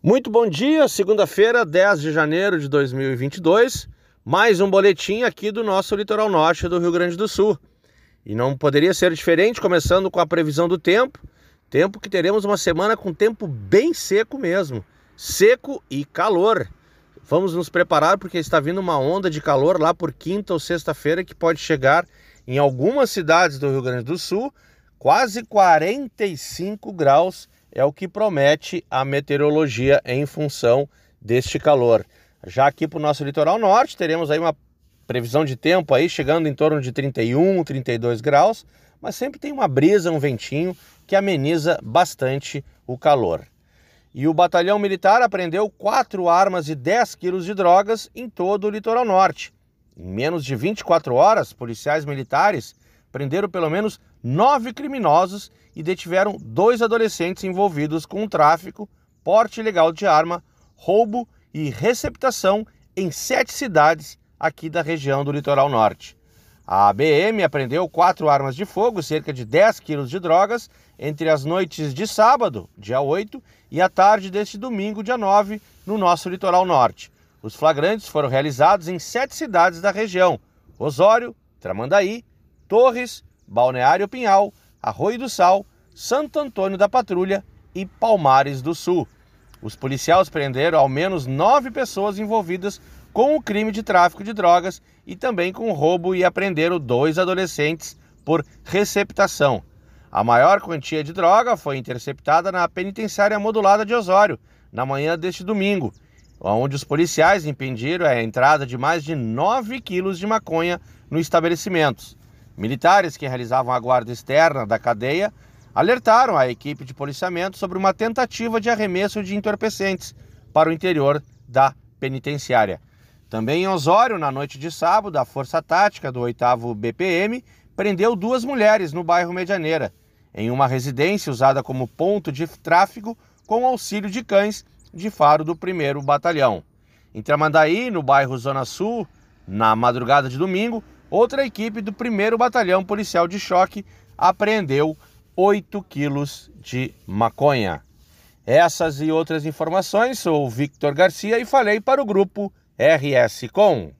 Muito bom dia, segunda-feira, 10 de janeiro de 2022. Mais um boletim aqui do nosso litoral norte do Rio Grande do Sul. E não poderia ser diferente, começando com a previsão do tempo. Tempo que teremos uma semana com tempo bem seco mesmo. Seco e calor. Vamos nos preparar porque está vindo uma onda de calor lá por quinta ou sexta-feira que pode chegar em algumas cidades do Rio Grande do Sul, quase 45 graus é o que promete a meteorologia em função deste calor. Já aqui para o nosso litoral norte, teremos aí uma previsão de tempo aí chegando em torno de 31, 32 graus, mas sempre tem uma brisa, um ventinho que ameniza bastante o calor. E o batalhão militar apreendeu quatro armas e 10 quilos de drogas em todo o litoral norte. Em menos de 24 horas, policiais militares prenderam pelo menos nove criminosos e detiveram dois adolescentes envolvidos com tráfico, porte ilegal de arma, roubo e receptação em sete cidades aqui da região do litoral norte. A ABM apreendeu quatro armas de fogo, cerca de 10 quilos de drogas, entre as noites de sábado, dia 8, e a tarde deste domingo, dia 9, no nosso litoral norte. Os flagrantes foram realizados em sete cidades da região: Osório, Tramandaí, Torres, Balneário Pinhal, Arroio do Sal, Santo Antônio da Patrulha e Palmares do Sul. Os policiais prenderam ao menos nove pessoas envolvidas com o crime de tráfico de drogas e também com roubo e apreenderam dois adolescentes por receptação. A maior quantia de droga foi interceptada na penitenciária modulada de Osório, na manhã deste domingo, onde os policiais impediram a entrada de mais de 9 quilos de maconha no estabelecimento. Militares que realizavam a guarda externa da cadeia alertaram a equipe de policiamento sobre uma tentativa de arremesso de entorpecentes para o interior da penitenciária. Também em Osório, na noite de sábado, a Força Tática do 8 BPM prendeu duas mulheres no bairro Medianeira, em uma residência usada como ponto de tráfego com auxílio de cães de faro do 1 Batalhão. Em Tramandaí, no bairro Zona Sul, na madrugada de domingo, outra equipe do 1 Batalhão Policial de Choque apreendeu 8 quilos de maconha. Essas e outras informações, sou o Victor Garcia e falei para o grupo RS Com.